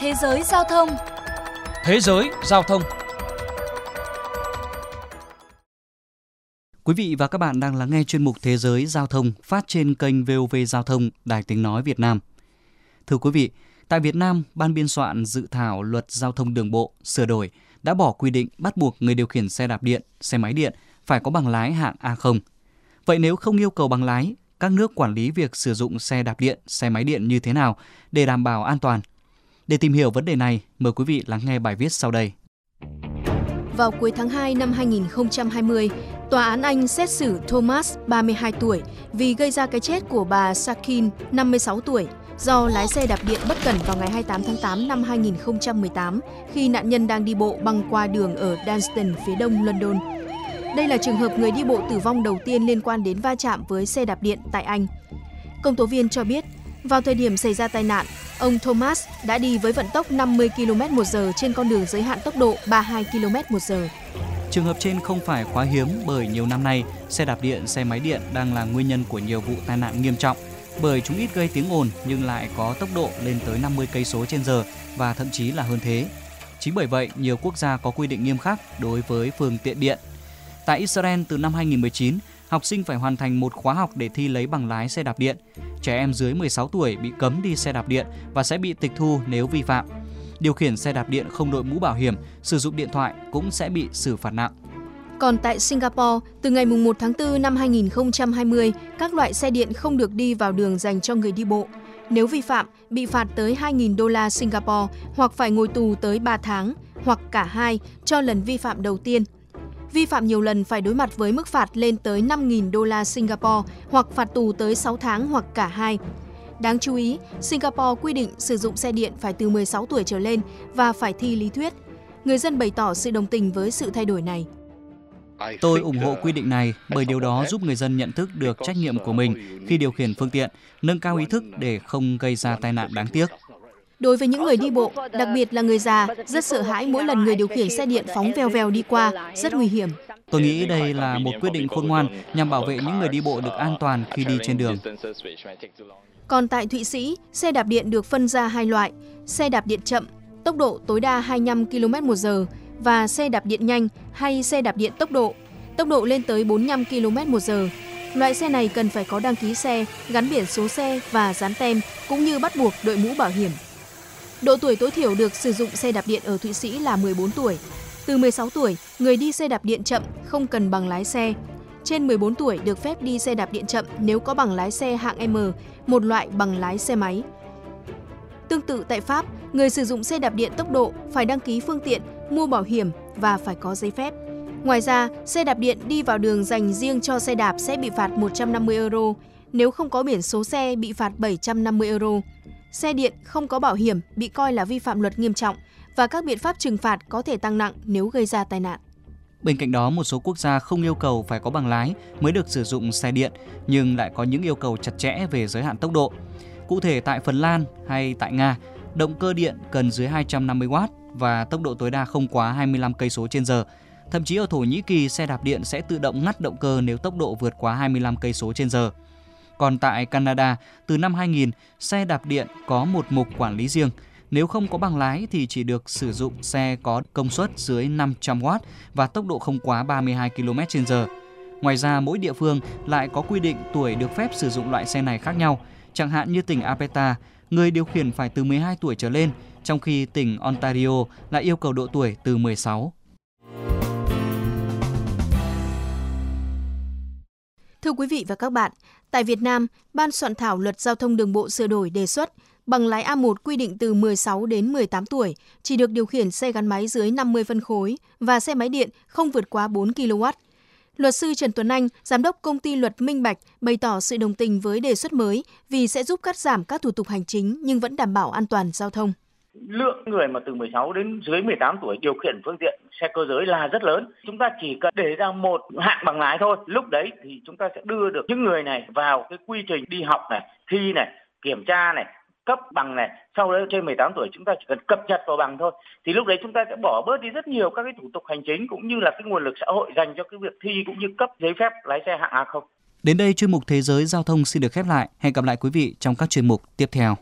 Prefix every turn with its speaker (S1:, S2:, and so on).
S1: Thế giới giao thông
S2: Thế giới giao thông Quý vị và các bạn đang lắng nghe chuyên mục Thế giới giao thông phát trên kênh VOV Giao thông Đài Tiếng Nói Việt Nam. Thưa quý vị, tại Việt Nam, Ban biên soạn dự thảo luật giao thông đường bộ sửa đổi đã bỏ quy định bắt buộc người điều khiển xe đạp điện, xe máy điện phải có bằng lái hạng A0. Vậy nếu không yêu cầu bằng lái, các nước quản lý việc sử dụng xe đạp điện, xe máy điện như thế nào để đảm bảo an toàn? Để tìm hiểu vấn đề này, mời quý vị lắng nghe bài viết sau đây.
S3: Vào cuối tháng 2 năm 2020, Tòa án Anh xét xử Thomas, 32 tuổi, vì gây ra cái chết của bà Sakin, 56 tuổi, do lái xe đạp điện bất cẩn vào ngày 28 tháng 8 năm 2018 khi nạn nhân đang đi bộ băng qua đường ở Dunstan phía đông London. Đây là trường hợp người đi bộ tử vong đầu tiên liên quan đến va chạm với xe đạp điện tại Anh. Công tố viên cho biết, vào thời điểm xảy ra tai nạn, ông Thomas đã đi với vận tốc 50 km một giờ trên con đường giới hạn tốc độ 32 km một giờ.
S2: Trường hợp trên không phải quá hiếm bởi nhiều năm nay, xe đạp điện, xe máy điện đang là nguyên nhân của nhiều vụ tai nạn nghiêm trọng bởi chúng ít gây tiếng ồn nhưng lại có tốc độ lên tới 50 cây số trên giờ và thậm chí là hơn thế. Chính bởi vậy, nhiều quốc gia có quy định nghiêm khắc đối với phương tiện điện. Tại Israel từ năm 2019, học sinh phải hoàn thành một khóa học để thi lấy bằng lái xe đạp điện. Trẻ em dưới 16 tuổi bị cấm đi xe đạp điện và sẽ bị tịch thu nếu vi phạm. Điều khiển xe đạp điện không đội mũ bảo hiểm, sử dụng điện thoại cũng sẽ bị xử phạt nặng.
S3: Còn tại Singapore, từ ngày 1 tháng 4 năm 2020, các loại xe điện không được đi vào đường dành cho người đi bộ. Nếu vi phạm, bị phạt tới 2.000 đô la Singapore hoặc phải ngồi tù tới 3 tháng, hoặc cả hai cho lần vi phạm đầu tiên. Vi phạm nhiều lần phải đối mặt với mức phạt lên tới 5.000 đô la Singapore hoặc phạt tù tới 6 tháng hoặc cả hai. Đáng chú ý, Singapore quy định sử dụng xe điện phải từ 16 tuổi trở lên và phải thi lý thuyết. Người dân bày tỏ sự đồng tình với sự thay đổi này.
S2: Tôi ủng hộ quy định này bởi điều đó giúp người dân nhận thức được trách nhiệm của mình khi điều khiển phương tiện, nâng cao ý thức để không gây ra tai nạn đáng tiếc.
S3: Đối với những người đi bộ, đặc biệt là người già, rất sợ hãi mỗi lần người điều khiển xe điện phóng vèo vèo đi qua, rất nguy hiểm.
S2: Tôi nghĩ đây là một quyết định khôn ngoan nhằm bảo vệ những người đi bộ được an toàn khi đi trên đường.
S3: Còn tại Thụy Sĩ, xe đạp điện được phân ra hai loại, xe đạp điện chậm, tốc độ tối đa 25 km một giờ và xe đạp điện nhanh hay xe đạp điện tốc độ, tốc độ lên tới 45 km một giờ. Loại xe này cần phải có đăng ký xe, gắn biển số xe và dán tem, cũng như bắt buộc đội mũ bảo hiểm. Độ tuổi tối thiểu được sử dụng xe đạp điện ở Thụy Sĩ là 14 tuổi. Từ 16 tuổi, người đi xe đạp điện chậm không cần bằng lái xe. Trên 14 tuổi được phép đi xe đạp điện chậm nếu có bằng lái xe hạng M, một loại bằng lái xe máy. Tương tự tại Pháp, người sử dụng xe đạp điện tốc độ phải đăng ký phương tiện, mua bảo hiểm và phải có giấy phép. Ngoài ra, xe đạp điện đi vào đường dành riêng cho xe đạp sẽ bị phạt 150 euro, nếu không có biển số xe bị phạt 750 euro. Xe điện không có bảo hiểm bị coi là vi phạm luật nghiêm trọng và các biện pháp trừng phạt có thể tăng nặng nếu gây ra tai nạn.
S2: Bên cạnh đó, một số quốc gia không yêu cầu phải có bằng lái mới được sử dụng xe điện, nhưng lại có những yêu cầu chặt chẽ về giới hạn tốc độ. Cụ thể tại Phần Lan hay tại Nga, động cơ điện cần dưới 250W và tốc độ tối đa không quá 25 cây số trên giờ. Thậm chí ở Thổ Nhĩ Kỳ, xe đạp điện sẽ tự động ngắt động cơ nếu tốc độ vượt quá 25 cây số trên giờ. Còn tại Canada, từ năm 2000, xe đạp điện có một mục quản lý riêng. Nếu không có bằng lái thì chỉ được sử dụng xe có công suất dưới 500W và tốc độ không quá 32 km/h. Ngoài ra, mỗi địa phương lại có quy định tuổi được phép sử dụng loại xe này khác nhau. Chẳng hạn như tỉnh Alberta, người điều khiển phải từ 12 tuổi trở lên, trong khi tỉnh Ontario lại yêu cầu độ tuổi từ 16.
S3: Thưa quý vị và các bạn, tại Việt Nam, Ban soạn thảo luật giao thông đường bộ sửa đổi đề xuất bằng lái A1 quy định từ 16 đến 18 tuổi chỉ được điều khiển xe gắn máy dưới 50 phân khối và xe máy điện không vượt quá 4 kW. Luật sư Trần Tuấn Anh, giám đốc công ty luật Minh Bạch, bày tỏ sự đồng tình với đề xuất mới vì sẽ giúp cắt giảm các thủ tục hành chính nhưng vẫn đảm bảo an toàn giao thông
S4: lượng người mà từ 16 đến dưới 18 tuổi điều khiển phương tiện xe cơ giới là rất lớn. Chúng ta chỉ cần để ra một hạng bằng lái thôi. Lúc đấy thì chúng ta sẽ đưa được những người này vào cái quy trình đi học này, thi này, kiểm tra này, cấp bằng này. Sau đấy trên 18 tuổi chúng ta chỉ cần cập nhật vào bằng thôi. Thì lúc đấy chúng ta sẽ bỏ bớt đi rất nhiều các cái thủ tục hành chính cũng như là cái nguồn lực xã hội dành cho cái việc thi cũng như cấp giấy phép lái xe hạng A0.
S2: Đến đây chuyên mục Thế giới giao thông xin được khép lại. Hẹn gặp lại quý vị trong các chuyên mục tiếp theo.